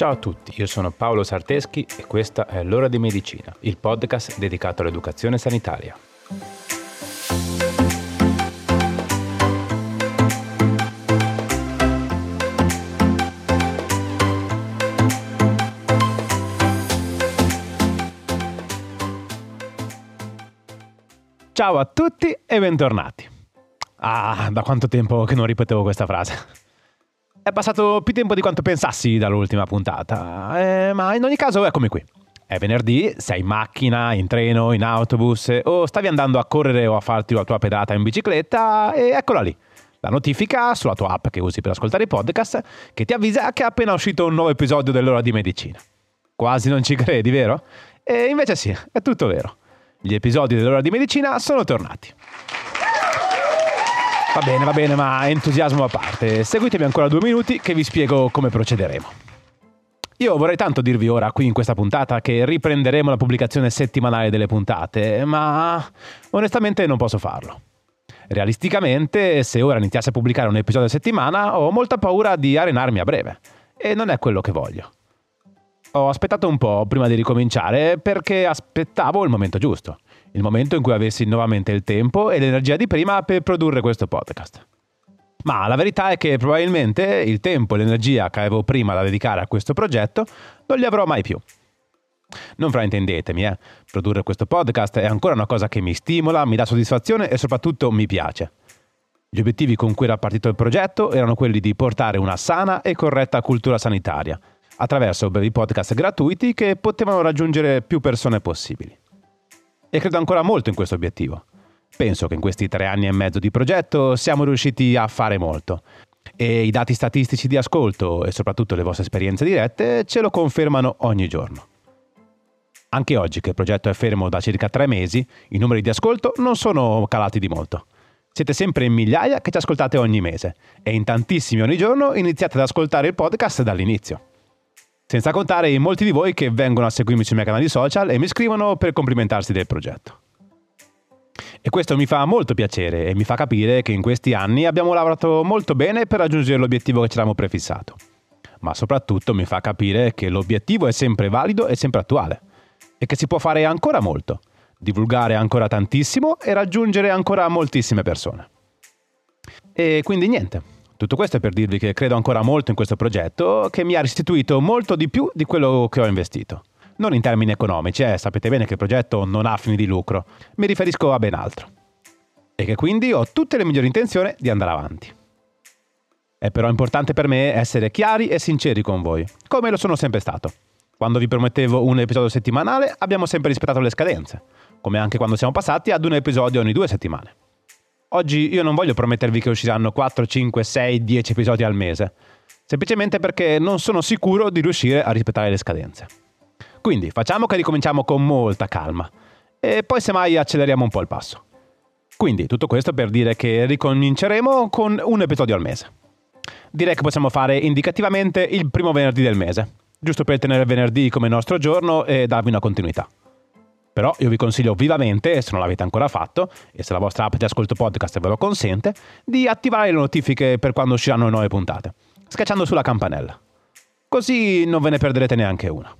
Ciao a tutti, io sono Paolo Sarteschi e questa è L'ora di medicina, il podcast dedicato all'educazione sanitaria. Ciao a tutti e bentornati. Ah, da quanto tempo che non ripetevo questa frase. È passato più tempo di quanto pensassi dall'ultima puntata, eh, ma in ogni caso eccomi qui. È venerdì, sei in macchina, in treno, in autobus o stavi andando a correre o a farti la tua pedata in bicicletta e eccola lì. La notifica sulla tua app che usi per ascoltare i podcast che ti avvisa che è appena uscito un nuovo episodio dell'ora di medicina. Quasi non ci credi, vero? E invece sì, è tutto vero. Gli episodi dell'ora di medicina sono tornati. Va bene, va bene, ma entusiasmo a parte. Seguitemi ancora due minuti che vi spiego come procederemo. Io vorrei tanto dirvi ora, qui in questa puntata, che riprenderemo la pubblicazione settimanale delle puntate, ma onestamente non posso farlo. Realisticamente, se ora iniziassi a pubblicare un episodio a settimana, ho molta paura di arenarmi a breve. E non è quello che voglio. Ho aspettato un po' prima di ricominciare perché aspettavo il momento giusto, il momento in cui avessi nuovamente il tempo e l'energia di prima per produrre questo podcast. Ma la verità è che probabilmente il tempo e l'energia che avevo prima da dedicare a questo progetto non li avrò mai più. Non fraintendetemi, eh. produrre questo podcast è ancora una cosa che mi stimola, mi dà soddisfazione e soprattutto mi piace. Gli obiettivi con cui era partito il progetto erano quelli di portare una sana e corretta cultura sanitaria, attraverso brevi podcast gratuiti che potevano raggiungere più persone possibili. E credo ancora molto in questo obiettivo. Penso che in questi tre anni e mezzo di progetto siamo riusciti a fare molto. E i dati statistici di ascolto e soprattutto le vostre esperienze dirette ce lo confermano ogni giorno. Anche oggi che il progetto è fermo da circa tre mesi, i numeri di ascolto non sono calati di molto. Siete sempre in migliaia che ci ascoltate ogni mese e in tantissimi ogni giorno iniziate ad ascoltare il podcast dall'inizio. Senza contare in molti di voi che vengono a seguirmi sui miei canali social e mi scrivono per complimentarsi del progetto. E questo mi fa molto piacere e mi fa capire che in questi anni abbiamo lavorato molto bene per raggiungere l'obiettivo che ci eravamo prefissato. Ma soprattutto mi fa capire che l'obiettivo è sempre valido e sempre attuale e che si può fare ancora molto, divulgare ancora tantissimo e raggiungere ancora moltissime persone. E quindi niente, tutto questo è per dirvi che credo ancora molto in questo progetto che mi ha restituito molto di più di quello che ho investito. Non in termini economici, eh, sapete bene che il progetto non ha fini di lucro, mi riferisco a ben altro. E che quindi ho tutte le migliori intenzioni di andare avanti. È però importante per me essere chiari e sinceri con voi, come lo sono sempre stato. Quando vi promettevo un episodio settimanale abbiamo sempre rispettato le scadenze, come anche quando siamo passati ad un episodio ogni due settimane. Oggi io non voglio promettervi che usciranno 4, 5, 6, 10 episodi al mese, semplicemente perché non sono sicuro di riuscire a rispettare le scadenze. Quindi facciamo che ricominciamo con molta calma e poi semmai acceleriamo un po' il passo. Quindi tutto questo per dire che ricominceremo con un episodio al mese. Direi che possiamo fare indicativamente il primo venerdì del mese, giusto per tenere venerdì come nostro giorno e darvi una continuità. Però io vi consiglio vivamente, se non l'avete ancora fatto, e se la vostra app di ascolto podcast ve lo consente, di attivare le notifiche per quando usciranno nuove puntate, schiacciando sulla campanella. Così non ve ne perderete neanche una.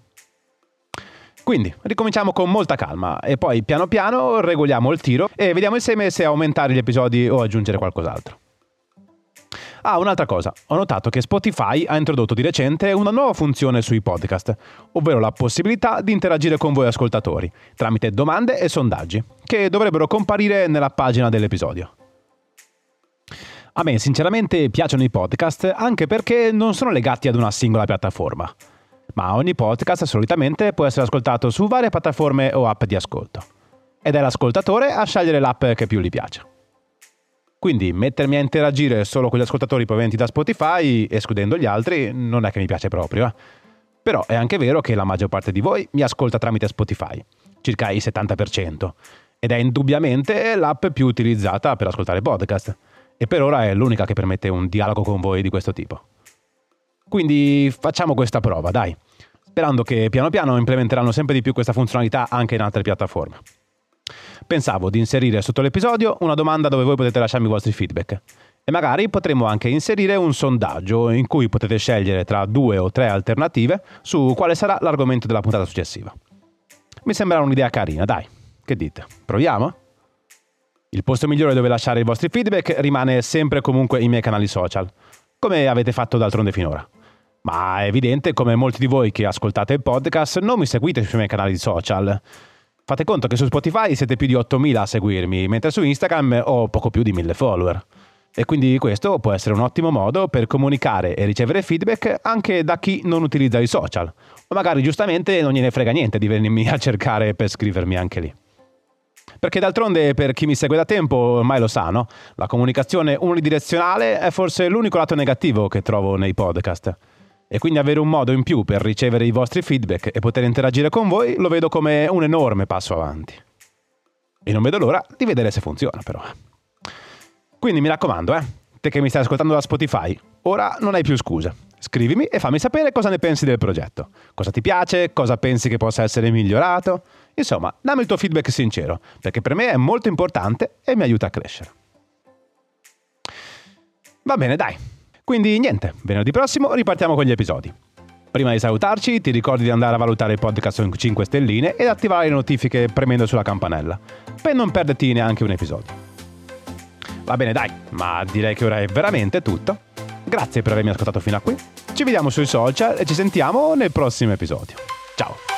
Quindi ricominciamo con molta calma e poi piano piano regoliamo il tiro e vediamo insieme se aumentare gli episodi o aggiungere qualcos'altro. Ah, un'altra cosa, ho notato che Spotify ha introdotto di recente una nuova funzione sui podcast, ovvero la possibilità di interagire con voi ascoltatori, tramite domande e sondaggi, che dovrebbero comparire nella pagina dell'episodio. A me sinceramente piacciono i podcast anche perché non sono legati ad una singola piattaforma, ma ogni podcast solitamente può essere ascoltato su varie piattaforme o app di ascolto. Ed è l'ascoltatore a scegliere l'app che più gli piace. Quindi mettermi a interagire solo con gli ascoltatori provenienti da Spotify, escludendo gli altri, non è che mi piace proprio. Eh. Però è anche vero che la maggior parte di voi mi ascolta tramite Spotify, circa il 70%, ed è indubbiamente l'app più utilizzata per ascoltare podcast. E per ora è l'unica che permette un dialogo con voi di questo tipo. Quindi facciamo questa prova, dai, sperando che piano piano implementeranno sempre di più questa funzionalità anche in altre piattaforme. Pensavo di inserire sotto l'episodio una domanda dove voi potete lasciarmi i vostri feedback. E magari potremmo anche inserire un sondaggio in cui potete scegliere tra due o tre alternative su quale sarà l'argomento della puntata successiva. Mi sembra un'idea carina, dai. Che dite? Proviamo? Il posto migliore dove lasciare i vostri feedback rimane sempre comunque i miei canali social, come avete fatto d'altronde finora. Ma è evidente come molti di voi che ascoltate il podcast non mi seguite sui miei canali social. Fate conto che su Spotify siete più di 8.000 a seguirmi, mentre su Instagram ho poco più di 1.000 follower. E quindi questo può essere un ottimo modo per comunicare e ricevere feedback anche da chi non utilizza i social. O magari giustamente non gliene frega niente di venirmi a cercare per scrivermi anche lì. Perché d'altronde per chi mi segue da tempo ormai lo sa, no? La comunicazione unidirezionale è forse l'unico lato negativo che trovo nei podcast. E quindi avere un modo in più per ricevere i vostri feedback e poter interagire con voi lo vedo come un enorme passo avanti. E non vedo l'ora di vedere se funziona però. Quindi mi raccomando, eh, te che mi stai ascoltando da Spotify, ora non hai più scuse. Scrivimi e fammi sapere cosa ne pensi del progetto. Cosa ti piace, cosa pensi che possa essere migliorato. Insomma, dammi il tuo feedback sincero, perché per me è molto importante e mi aiuta a crescere. Va bene, dai. Quindi niente, venerdì prossimo ripartiamo con gli episodi. Prima di salutarci, ti ricordi di andare a valutare il podcast con 5 stelline ed attivare le notifiche premendo sulla campanella, per non perderti neanche un episodio. Va bene dai, ma direi che ora è veramente tutto. Grazie per avermi ascoltato fino a qui. Ci vediamo sui social e ci sentiamo nel prossimo episodio. Ciao!